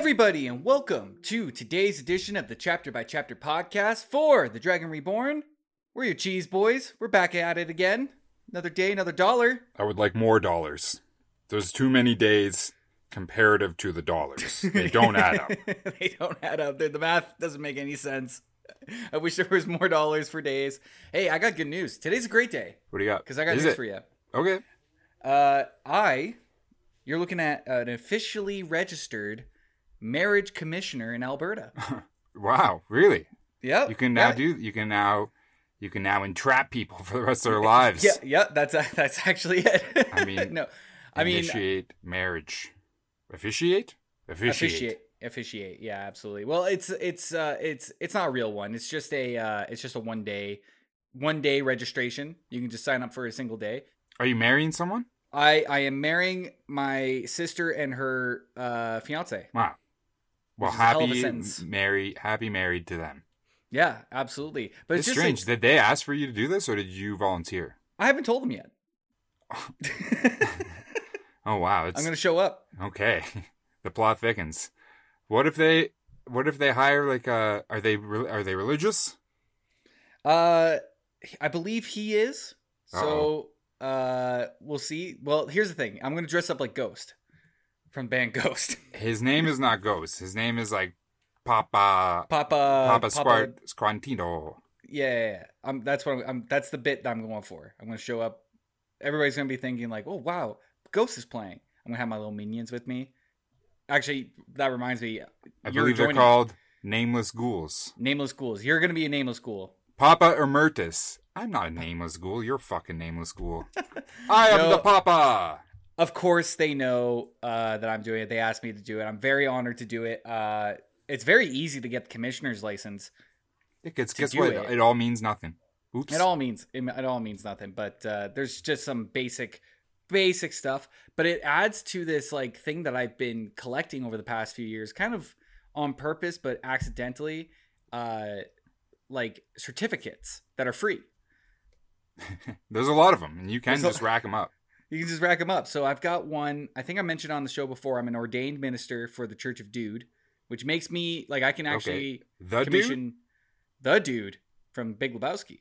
Everybody, and welcome to today's edition of the Chapter by Chapter podcast for The Dragon Reborn. We're your cheese boys. We're back at it again. Another day, another dollar. I would like more dollars. There's too many days comparative to the dollars. They don't add up. they don't add up. The math doesn't make any sense. I wish there was more dollars for days. Hey, I got good news. Today's a great day What do you got? because I got Is news it? for you. Okay. Uh, I, you're looking at an officially registered marriage commissioner in Alberta. Wow, really? Yep. You can now yeah. do you can now you can now entrap people for the rest of their lives. Yeah, yeah, that's that's actually it. I mean, no, I mean Initiate marriage. Officiate? Officiate. officiate, officiate. Yeah, absolutely. Well, it's it's uh it's it's not a real one. It's just a uh it's just a one day one day registration. You can just sign up for a single day. Are you marrying someone? I I am marrying my sister and her uh fiance. Wow. Well, Which is a hell of a happy marry happy married to them. Yeah, absolutely. But It's, it's, strange. like- Did they ask for you to do this or did you volunteer? I haven't told them yet. Oh wow, it's I'm gonna show up. Okay, the plot thickens. What if they? What if they hire like? Uh, are they? re- Are they religious? Uh, I believe he is. So, uh, we'll see. Well, here's the thing. I'm gonna dress up like Ghost from band Ghost. His name is not Ghost. His name is like Papa Papa. Papa Squart Squantino. Yeah. Um, that's what I'm, I'm. That's the bit that I'm going for. I'm gonna show up. Everybody's gonna be thinking like, "Oh wow, Ghost is playing." I'm gonna have my little minions with me. Actually, that reminds me. I you're believe they're called Nameless Ghouls. Nameless Ghouls. You're gonna be a Nameless Ghoul. Papa Emeritus. I'm not a nameless ghoul. You're a fucking nameless ghoul. I am No. the Papa. Of course, they know uh, that I'm doing it. They asked me to do it. I'm very honored to do it. Uh, it's very easy to get the commissioner's license. It gets, guess what? it. It. all means nothing. Oops. It all means it, it all means nothing, but uh, there's just some basic basic stuff. But it adds to this like thing that I've been collecting over the past few years, kind of on purpose, but accidentally. Uh, like certificates that are free. There's a lot of them, and you can There's a- just rack them up. You can just rack them up. So I've got one. I think I mentioned on the show before. I'm an ordained minister for the Church of Dude, which makes me like I can actually The dude. commission the dude from Big Lebowski.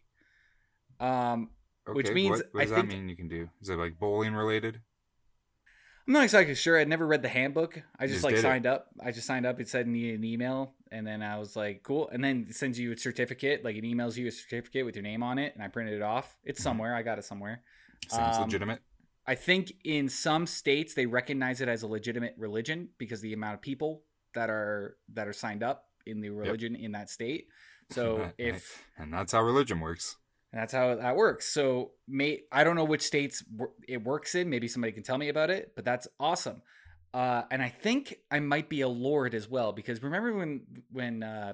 Um, Okay, which means what, what I does that think- mean you can do? Is it like bowling related? I'm not exactly sure. I'd never read the handbook. I just, just like did it. signed up. I just signed up. It said need an email, and then I was like, cool. And then it sends you a certificate. Like it emails you a certificate with your name on it, and I printed it off. It's Mhm. somewhere. I got it somewhere. Sounds Um, legitimate. I think in some states they recognize it as a legitimate religion because the amount of people that are that are signed up in the religion in that state. So Right, if and that's how religion works. that's how that works. So may I don't know which states it works in. Maybe somebody can tell me about it. But that's awesome. Uh, and I think I might be a lord as well because remember when when uh,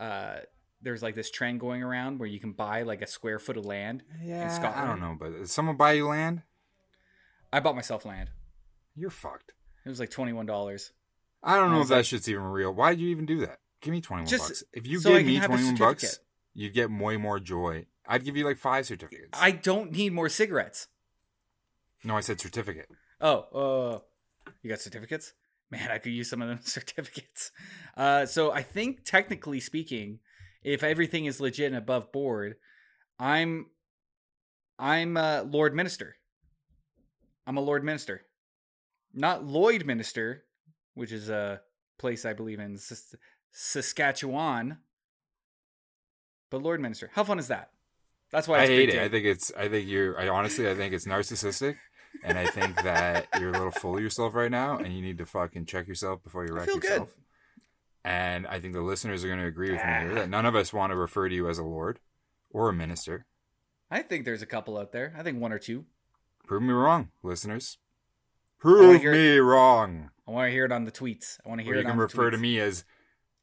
uh, there's like this trend going around where you can buy like a square foot of land. Yeah, I don't know, but someone buy you land? I bought myself land. You're fucked. It was like twenty one dollars. I don't know was if that like- shit's even real. Why'd you even do that? Give me twenty one bucks. If you so I gave me twenty one bucks, you'd get way more joy. I'd give you like five certificates. I don't need more cigarettes. no, I said certificate. Oh, uh, you got certificates? Man, I could use some of them certificates. Uh, so I think technically speaking, if everything is legit and above board, I'm I'm a Lord Minister. I'm a Lord Minister. Not Lloyd Minister, which is a place I believe in Sas- Saskatchewan. But Lord Minister. How fun is that? That's why I hate it. deal. I think it's. I think you're. I honestly, I think it's narcissistic, and I think that you're a little full of yourself right now, and you need to fucking check yourself before you wreck feel good. yourself. And I think the listeners are going to agree with me here Ah. that none of us want to refer to you as a lord or a minister. I think there's a couple out there. I think one or two. Prove me wrong, listeners. Prove me wrong. I want to hear it on the tweets. I want to hear Or it you can refer to me as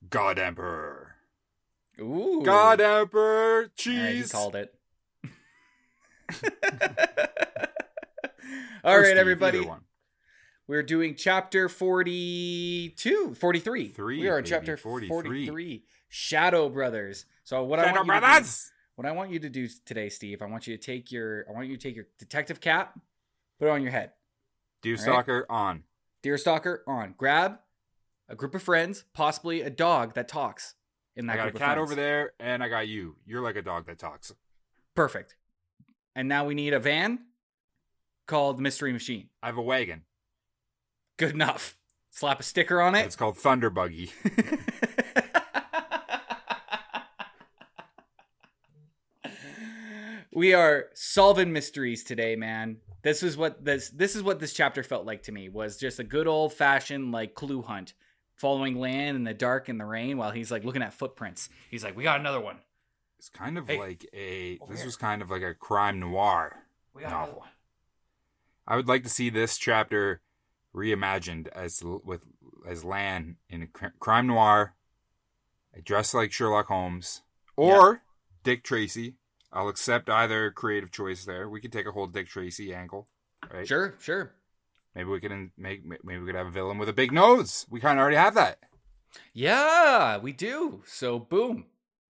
God Emperor. Ooh. God Emperor All right, he called it. All right, Steve, everybody. We're doing chapter 42, 43. Three, we are in chapter 43. 43. Shadow Brothers. So what I Shadow want you to do, Brothers. What I want you to do today, Steve, I want you to take your I want you to take your detective cap, put it on your head. Right. Stalker on. Deerstalker on. Grab a group of friends, possibly a dog that talks. In that I got a cat over there, and I got you. You're like a dog that talks. Perfect. And now we need a van called Mystery Machine. I have a wagon. Good enough. Slap a sticker on it. It's called Thunder Buggy. we are solving mysteries today, man. This is what this this is what this chapter felt like to me was just a good old fashioned like clue hunt, following Lan in the dark and the rain while he's like looking at footprints. He's like, "We got another one. It's kind of Hey, like a. This here. was kind of like a crime noir. We got Novel. one." I would like to see this chapter reimagined as with as Lan in a cr- crime noir, dressed like Sherlock Holmes or Dick Tracy. I'll accept either creative choice there. We could take a whole Dick Tracy angle, right? Sure, sure. Maybe we can make maybe we could have a villain with a big nose. We kind of already have that. Yeah, we do. So boom,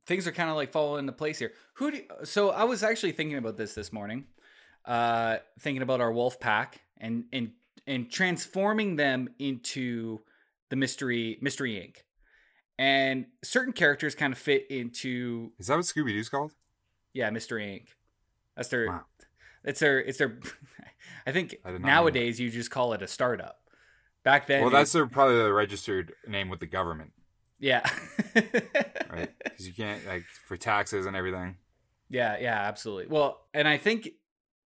things are kind of like falling into place here. Who? Do, so I was actually thinking about this this morning, uh, thinking about our wolf pack and and and transforming them into the mystery mystery Inc. And certain characters kind of fit into Is that what Scooby Doo's called? Yeah mystery Inc. That's their. Wow. It's their. It's their. I think I did not know nowadays you just call it a startup. Back then, well, that's their, probably the registered name with the government, yeah. right? Because you can't like for taxes and everything. Yeah, yeah, absolutely. Well, and I think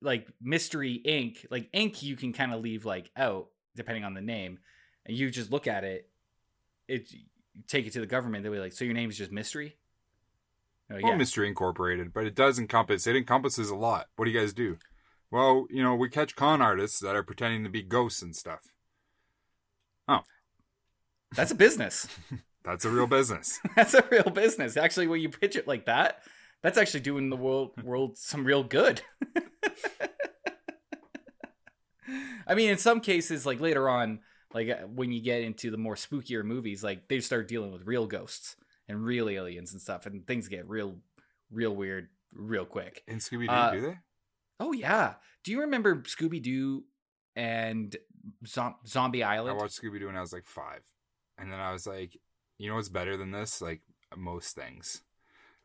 like Mystery Inc., like Inc., you can kind of leave like out depending on the name, and you just look at it. It take it to the government. They'll be like, "So your name is just Mystery." Well, yeah, Mystery Incorporated, but it does encompass. It encompasses a lot. What do you guys do? Well, you know, we catch con artists that are pretending to be ghosts and stuff. Oh, that's a business. That's a real business. that's a real business. Actually, when you pitch it like that, that's actually doing the world world some real good. I mean, in some cases, like later on, like uh, when you get into the more spookier movies, like they start dealing with real ghosts and real aliens and stuff, and things get real, real weird real quick. In Scooby Doo, Uh, do they? Oh yeah, do you remember Scooby Doo and Zom- Zombie Island? I watched Scooby Doo when I was like five, and then I was like, you know what's better than this? Like most things.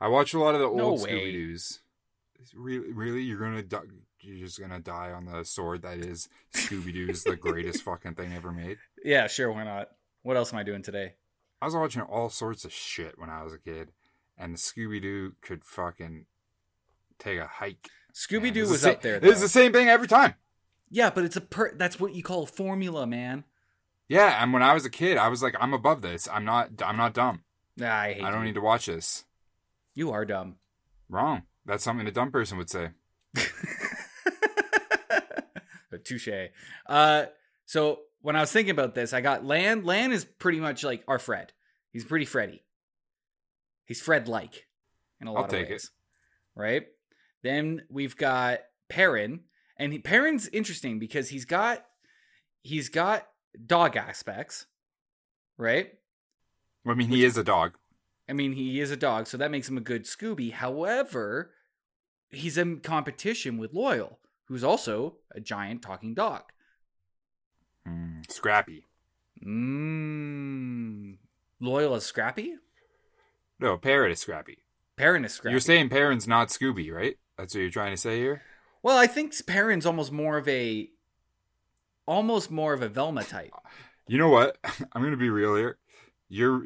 I watched a lot of the No old. Scooby Doo's. Really, really, you're gonna die. You're just gonna die on the sword that is Scooby Doo's the greatest fucking thing ever made. yeah, sure, why not? What else am I doing today? I was watching all sorts of shit when I was a kid, and Scooby Doo could fucking take a hike. Scooby Doo was the up there. sa- It's though. the same thing every time. Yeah, but it's a per. That's what you call formula, man. Yeah, and when I was a kid, I was like, I'm above this. I'm not. I'm not dumb. Nah, I hate. I don't you. need to watch this. You are dumb. Wrong. That's something a dumb person would say. Touche. Uh, so when I was thinking about this, I got Lan. Lan is pretty much like our Fred. He's pretty Freddy. He's Fred-like in a lot I'll of take it. right? Then we've got Perrin, and he, Perrin's interesting because he's got he's got dog aspects, right? I mean, he is a dog. I mean, he is a dog, so that makes him a good Scooby. However, he's in competition with Loial, who's also a giant talking dog. Hmm, scrappy. Mmm. Loial is Scrappy? No, Parrot is scrappy. Perrin is Scrappy. You're saying Perrin's not Scooby, right? That's what you're trying to say here. well, I think Perrin's almost more of a almost more of a Velma type. You know what? I'm gonna be real here. You're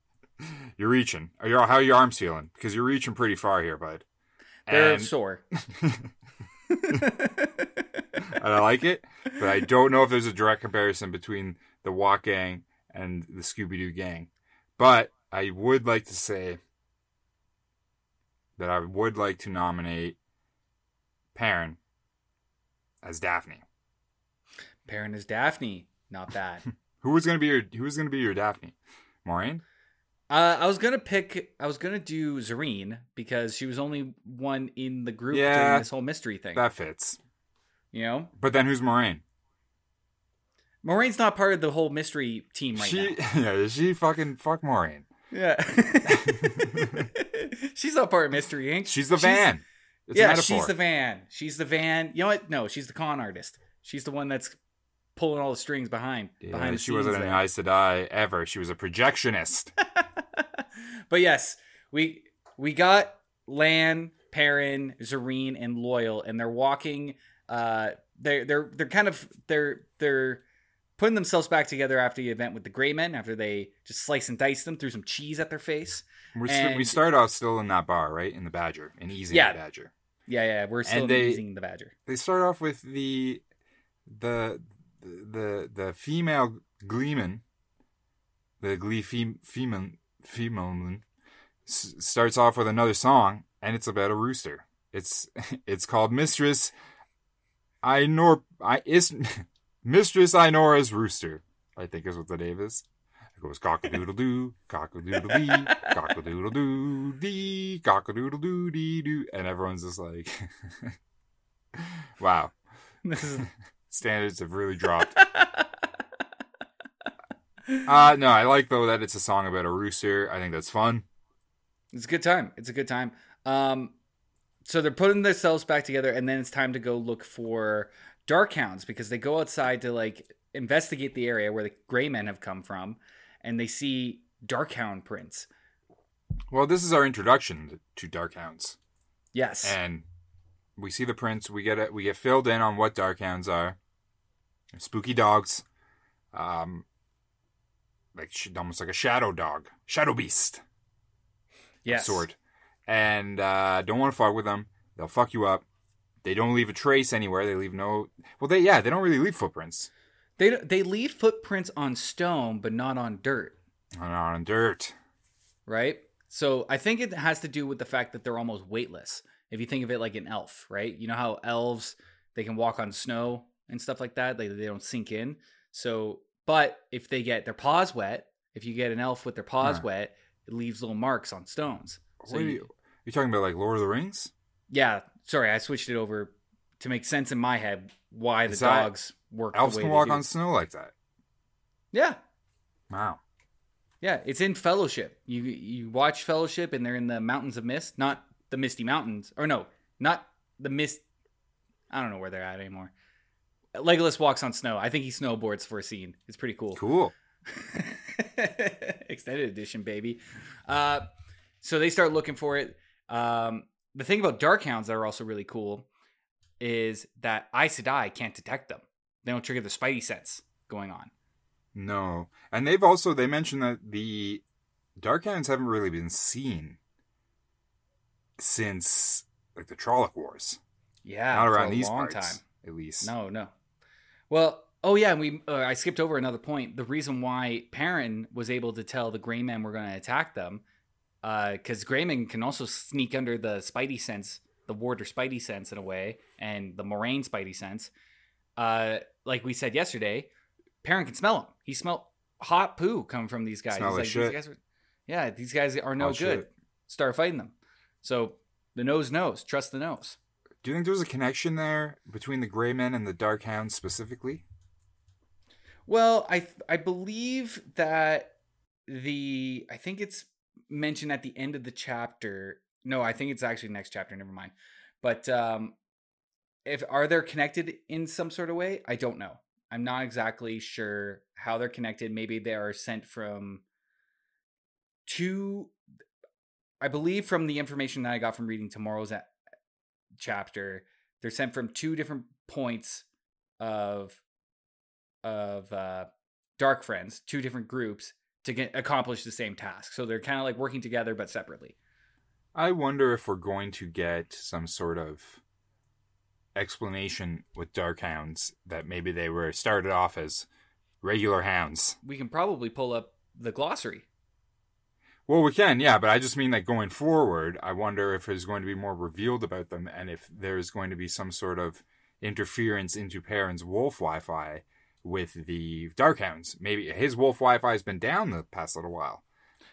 you're reaching. Are your how are your arms feeling? Because you're reaching pretty far here, bud. They're And, sore. and I like it, but I don't know if there's a direct comparison between the Walk Gang and the Scooby Doo Gang. But I would like to say that I would like to nominate Perrin as Daphne. Perrin as Daphne. Not bad. Who was gonna be your Who was gonna be your Daphne? Maureen. Uh, I was gonna pick. I was gonna do Zarine because she was only one in the group Yeah, doing this whole mystery thing. That fits. you know, But then who's Maureen? Moiraine's not part of the whole mystery team right she now. yeah, she fucking fuck Maureen. Yeah, she's not part of Mystery Inc. She's the van. It's yeah, she's the van. She's the van. You know what? No, she's the con artist. She's the one that's pulling all the strings behind Yeah, behind the she wasn't scenes an there. Aes Sedai ever. She was a projectionist. But yes, we we got Lan, Perrin, Zarine, and Loial, and they're walking. Uh, they're they're they're kind of they're they're putting themselves back together after the event with the Gray Men. After they just slice and dice them, threw some cheese at their face. We're st- we start off still in that bar, right? In the Badger, in easing Yeah. the Badger. Yeah, yeah, we're still And they- using the Badger. They start off with the the the the female gleeman, the glee fem- female female s- starts off with another song, and it's about a rooster. It's it's called Mistress Inor I is Mistress Inora's Rooster. I think is what the name is. It goes cock a doodle doo, cock a doodle dee, cock a doodle doo dee, cock a doodle doo dee doo, and everyone's just like, "Wow, standards have really dropped." Uh no, I like though that it's a song about a rooster. I think that's fun. It's a good time. It's a good time. Um, so they're putting themselves back together, and then it's time to go look for dark hounds because they go outside to like investigate the area where the gray men have come from, and they see dark hound prints. Well, this is our introduction to Darkhounds, Yes. and we see the prints. We get it. We get filled in on what Darkhounds are. Spooky dogs, um, like almost like a shadow dog, shadow beast yes. sort, and uh, don't want to fuck with them. They'll fuck you up. They don't leave a trace anywhere. They leave no. Well, they yeah, they don't really leave footprints They they leave footprints on stone, but not on dirt, on, on dirt. right? So I think it has to do with the fact that they're almost weightless. If you think of it like an elf, right? You know how elves they can walk on snow and stuff like that. They they don't sink in. So, but if they get their paws wet, if you get an elf with their paws Huh. wet, it leaves little marks on stones. So you- you, you talking about? Like Lord of the Rings? Yeah, sorry, I switched it over to make sense in my head why the that- dogs work. Elves can walk on snow like that. Yeah, Wow. Yeah, it's in Fellowship. You you watch Fellowship, and they're in the Mountains of Mist, not the Misty Mountains, or no, not the Mist. I don't know where they're at anymore. Legolas walks on snow. I think he snowboards for a scene. It's pretty cool. Cool. Extended edition, baby. Uh, so they start looking for it. Um, the thing about dark hounds that are also really cool is that Aes Sedai can't detect them. They don't trigger the Spidey sense going on. No, and they've also they mentioned that the dark hounds haven't really been seen since like the Trolloc Wars. Yeah, Not around these long parts, time. at least. No, no. Well, oh yeah, and we uh, I skipped over another point. The reason why Perrin was able to tell the Gray Men were going to attack them, because Gray Men can also sneak under the Spidey sense, the Warder Spidey sense in a way, and the Moiraine Spidey sense. Uh, like we said yesterday, Perrin can smell them. He smelled hot poo coming from these guys. Smell He's like like, shit. These guys are, yeah, these guys are no Hot good. shit. Start fighting them. So the nose knows. Trust the nose. Do you think there's a connection there between the Grey Men and the Darkhounds specifically? Well, I I believe that the I think it's mentioned at the end of the chapter. No, I think it's actually next chapter. Never mind. But um, if are they connected in some sort of way? I don't know. I'm not exactly sure how they're connected. Maybe they are sent from two. I believe from the information that I got from reading tomorrow's chapter, they're sent from two different points of of uh, dark friends, two different groups to get accomplish the same task. So they're kind of like working together but separately. I wonder if we're going to get some sort of explanation with dark hounds that maybe they were started off as regular hounds. We can probably pull up the glossary. Well, we can, yeah, but I just mean like going forward, I wonder if there's going to be more revealed about them and if there's going to be some sort of interference into Perrin's wolf Wi Fi with the Darkhounds. Maybe his wolf Wi Fi has been down the past little while,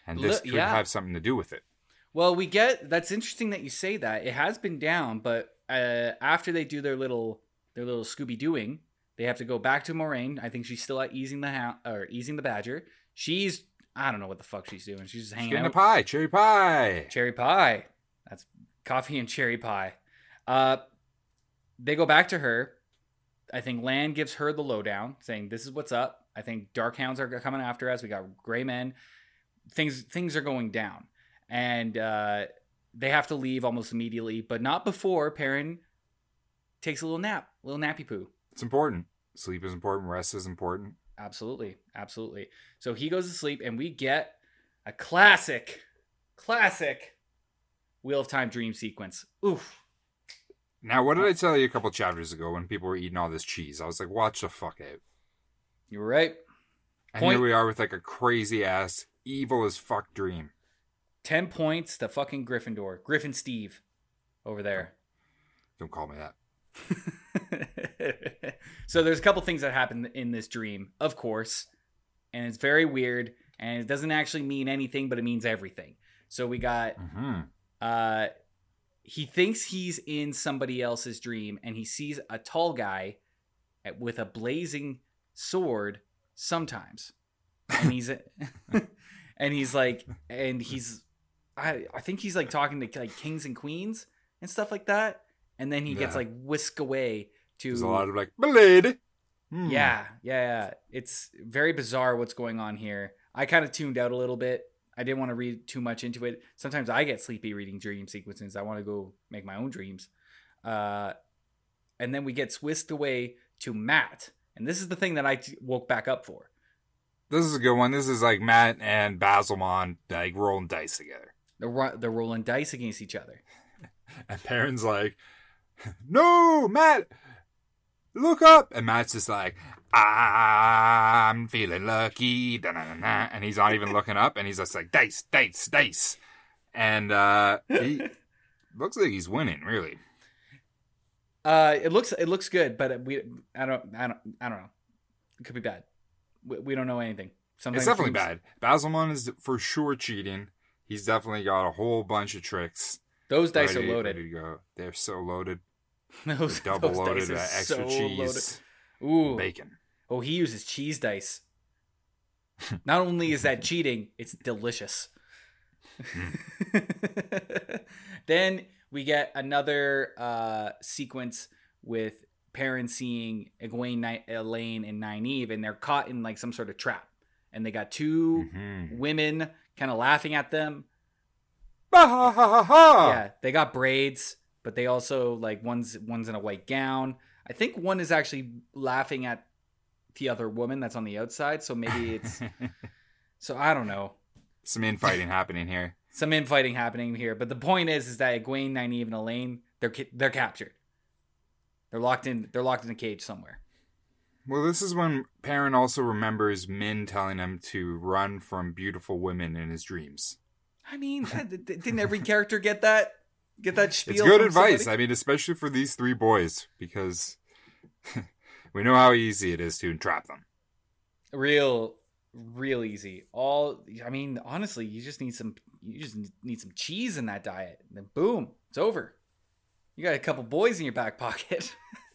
and this Li- could yeah. have something to do with it. Well, we get that's interesting that you say that. It has been down, but uh, after they do their little their little Scooby Dooing, they have to go back to Moiraine. I think she's still at easing the ha- or easing the badger. She's I don't know what the fuck she's doing. She's just hanging Getting a pie, cherry pie. Cherry pie. That's coffee and cherry pie. Uh, they go back to her. I think Lan gives her the lowdown, saying this is what's up. I think Dark Hounds are coming after us. We got Gray Men. Things things are going down, and uh, they have to leave almost immediately, but not before Perrin takes a little nap, a little nappy poo. It's important. Sleep is important. Rest is important. Absolutely, absolutely. So he goes to sleep, and we get a classic, classic Wheel of Time dream sequence. Oof. Now, what did I tell you a couple chapters ago when people were eating all this cheese? I was like, watch the fuck out. You were right. And Point- here we are with like a crazy ass, evil as fuck dream. 10 points to fucking Gryffindor. Griffin Steve over there. Don't call me that. so there's a couple things that happen in this dream, of course, and it's very weird and it doesn't actually mean anything, but it means everything. So we got hmm uh he thinks he's in somebody else's dream and he sees a tall guy with a blazing sword sometimes. And he's and he's like and he's I I think he's like talking to like kings and queens and stuff like that. And then he gets like whisked away to There's a lot of like, blade. Hmm. yeah, yeah, yeah. It's very bizarre what's going on here. I kind of tuned out a little bit. I didn't want to read too much into it. Sometimes I get sleepy reading dream sequences. I want to go make my own dreams. Uh, and then we get whisked away to Mat. And this is the thing that I t- woke back up for. This is a good one. This is like Mat and Ba'alzamon like rolling dice together. They're, ro- they're rolling dice against each other. And Perrin's like, no, Mat, look up. And Mat's just like, I'm feeling lucky. da-na-na-na. And he's not even looking up. And he's just like, dice, dice, dice. And uh, he looks like he's winning, really. Uh, it looks it looks good, but we I don't I don't I don't know. It could be bad. We, we don't know anything. Sometimes It's definitely bad. Ba'alzamon is for sure cheating. He's definitely got a whole bunch of tricks. Those dice ready- are loaded. ready to go. They're so loaded. Those, Double those loaded are extra so cheese, loaded. Ooh. bacon. Oh, he uses cheese dice. Not only is that cheating, it's delicious. then we get another uh, sequence with Perrin seeing Egwene, Ni- Elayne, and Nynaeve, and they're caught in like some sort of trap. And they got 2 Mhm. women kind of laughing at them. Ha, ha, ha. Yeah, they got braids, but they also like one's one's in a white gown. I think one is actually laughing at the other woman that's on the outside. So maybe it's so I don't know. Some infighting happening here. Some infighting happening here, but the point is, is that Egwene, Nynaeve, and Elayne they're they're captured. They're locked in. They're locked in a cage somewhere. Well, this is when Perrin also remembers Min telling him to run from beautiful women in his dreams. I mean, didn't every character get that? Get that spiel? It's good advice. somebody? I mean, especially for these three boys, because we know how easy it is to entrap them. real real easy all i mean honestly you just need some you just need some cheese in that diet and then boom it's over you got a couple boys in your back pocket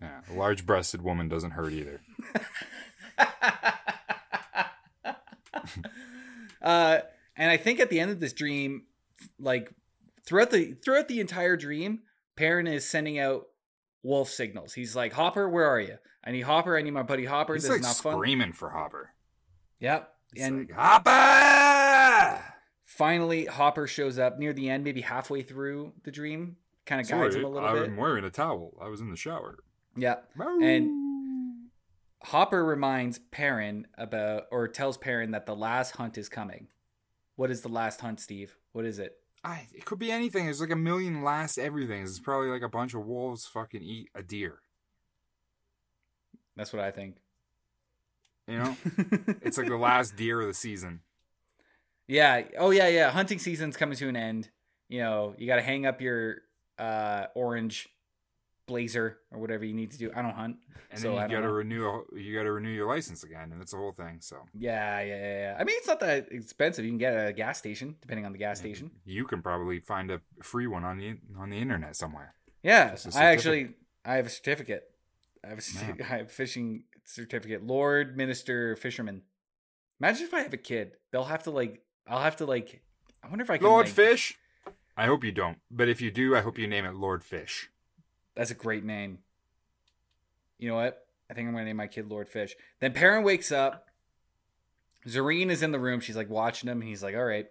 Yeah, a large-breasted woman doesn't hurt either. uh and i think at the end of this dream like throughout the throughout the entire dream Perrin is sending out wolf signals he's like hopper where are you i need hopper i need my buddy hopper He's this like is not fun screaming for Hopper. yep He's and like, Hopper! finally hopper shows up near the end maybe halfway through the dream kind of guides Sorry, him a little bit. I'm wearing a towel. I was in the shower. yeah And hopper reminds perrin about or tells perrin that the last hunt is coming what is the last hunt steve what is it I, it could be anything. There's like a million last everything. It's probably like a bunch of wolves fucking eat a deer. that's what i think You know, it's like the last deer of the season. yeah oh yeah yeah hunting season's coming to an end you know you got to hang up your uh orange blazer or whatever you need to do i don't hunt And So, then you gotta renew. You gotta renew your license again, and it's a whole thing. So yeah, yeah yeah yeah i mean it's not that expensive you can get it at a gas station depending on the gas station you can probably find a free one on the on the internet somewhere. Yeah, I actually I have a certificate. I have a, Yeah. I have a fishing certificate. Lord Minister Fisherman. Imagine if I have a kid. They'll have to like. I'll have to like. I wonder if I can. Lord like- Fish. I hope you don't, but if you do, I hope you name it Lord Fish. That's a great name. You know what? I think I'm gonna name my kid Lord Fish. Then Perrin wakes up. Zarine is in the room. She's like watching him. He's like, "All right,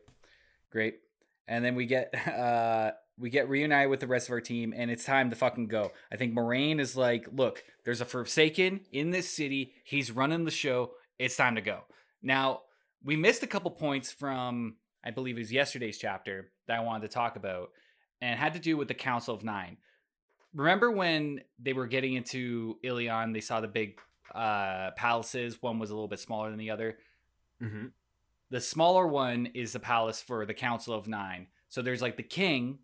great." And then we get uh we get reunited with the rest of our team, and it's time to fucking go. I think Moiraine is like, "Look, there's a Forsaken in this city. He's running the show. It's time to go." Now we missed a couple points from I believe it was yesterday's chapter that I wanted to talk about, and had to do with the Council of Nine. Remember when they were getting into Illian? They saw the big uh, palaces. One was a little bit smaller than the other. Mm-hmm. The smaller one is the palace for the Council of Nine. So there's like the king,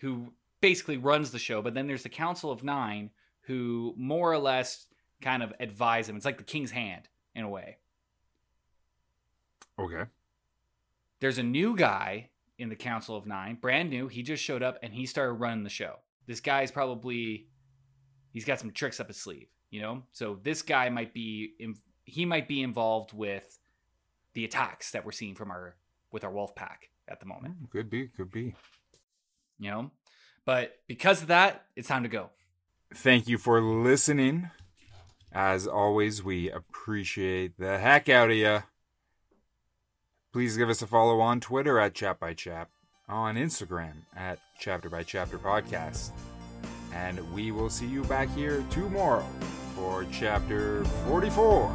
who basically runs the show, but then there's the Council of Nine, who more or less kind of advise him. It's like the king's hand in a way. Okay. There's a new guy in the Council of Nine, brand new. He just showed up and he started running the show. This guy's probably he's got some tricks up his sleeve, you know. So this guy might be he might be involved with the attacks that we're seeing from our with our wolf pack at the moment, Mm, Could be. Could be. you know. But because of that, it's time to go. Thank you for listening. As always, we appreciate the heck out of you. Please give us a follow on Twitter at Chap by Chap, on Instagram at Chapter by Chapter Podcast. And we will see you back here tomorrow for Chapter 44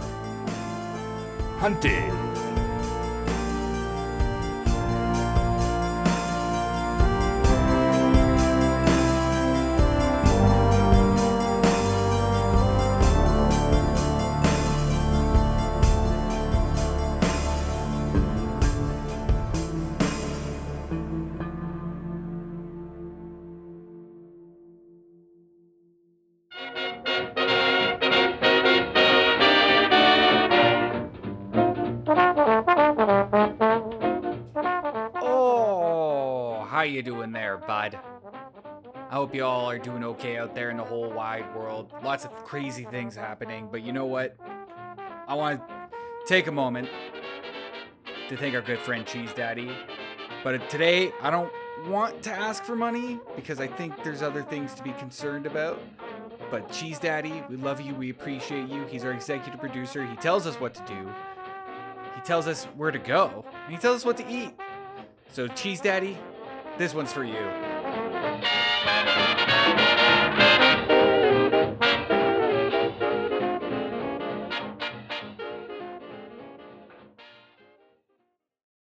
Hunted. How you doing there, bud? I hope you all are doing okay out there in the whole wide world. Lots of crazy things happening, but you know what? I want to take a moment to thank our good friend Cheese Daddy. But today, I don't want to ask for money because I think there's other things to be concerned about. But Cheese Daddy, we love you. We appreciate you. He's our executive producer. He tells us what to do. He tells us where to go. And he tells us what to eat. So, Cheese Daddy, this one's for you.